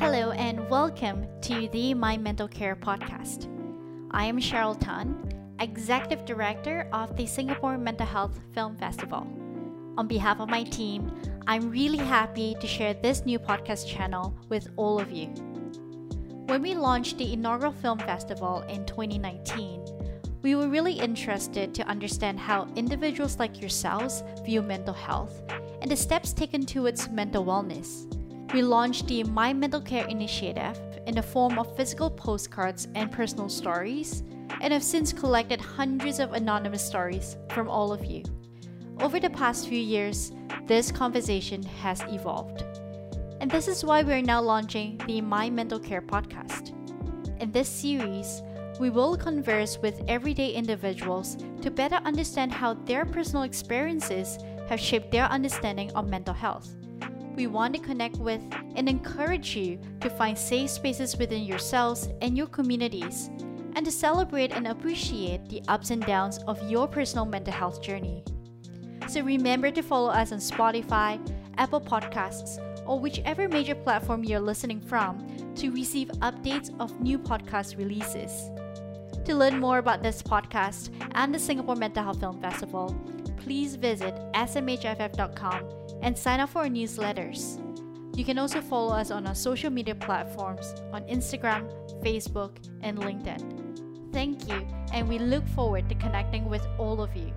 Hello, and welcome to the My Mental Care podcast. I am Cheryl Tan, Executive Director of the Singapore Mental Health Film Festival. On behalf of my team, I'm really happy to share this new podcast channel with all of you. When we launched the inaugural film festival in 2019, we were really interested to understand how individuals like yourselves view mental health and the steps taken towards mental wellness. We launched the My Mental Care initiative in the form of physical postcards and personal stories, and have since collected hundreds of anonymous stories from all of you. Over the past few years, this conversation has evolved. And this is why we are now launching the My Mental Care podcast. In this series, we will converse with everyday individuals to better understand how their personal experiences have shaped their understanding of mental health. We want to connect with and encourage you to find safe spaces within yourselves and your communities, and to celebrate and appreciate the ups and downs of your personal mental health journey. So remember to follow us on Spotify, Apple Podcasts, or whichever major platform you're listening from to receive updates of new podcast releases. To learn more about this podcast and the Singapore Mental Health Film Festival, please visit smhff.com and sign up for our newsletters. You can also follow us on our social media platforms on Instagram, Facebook, and LinkedIn. Thank you, and we look forward to connecting with all of you.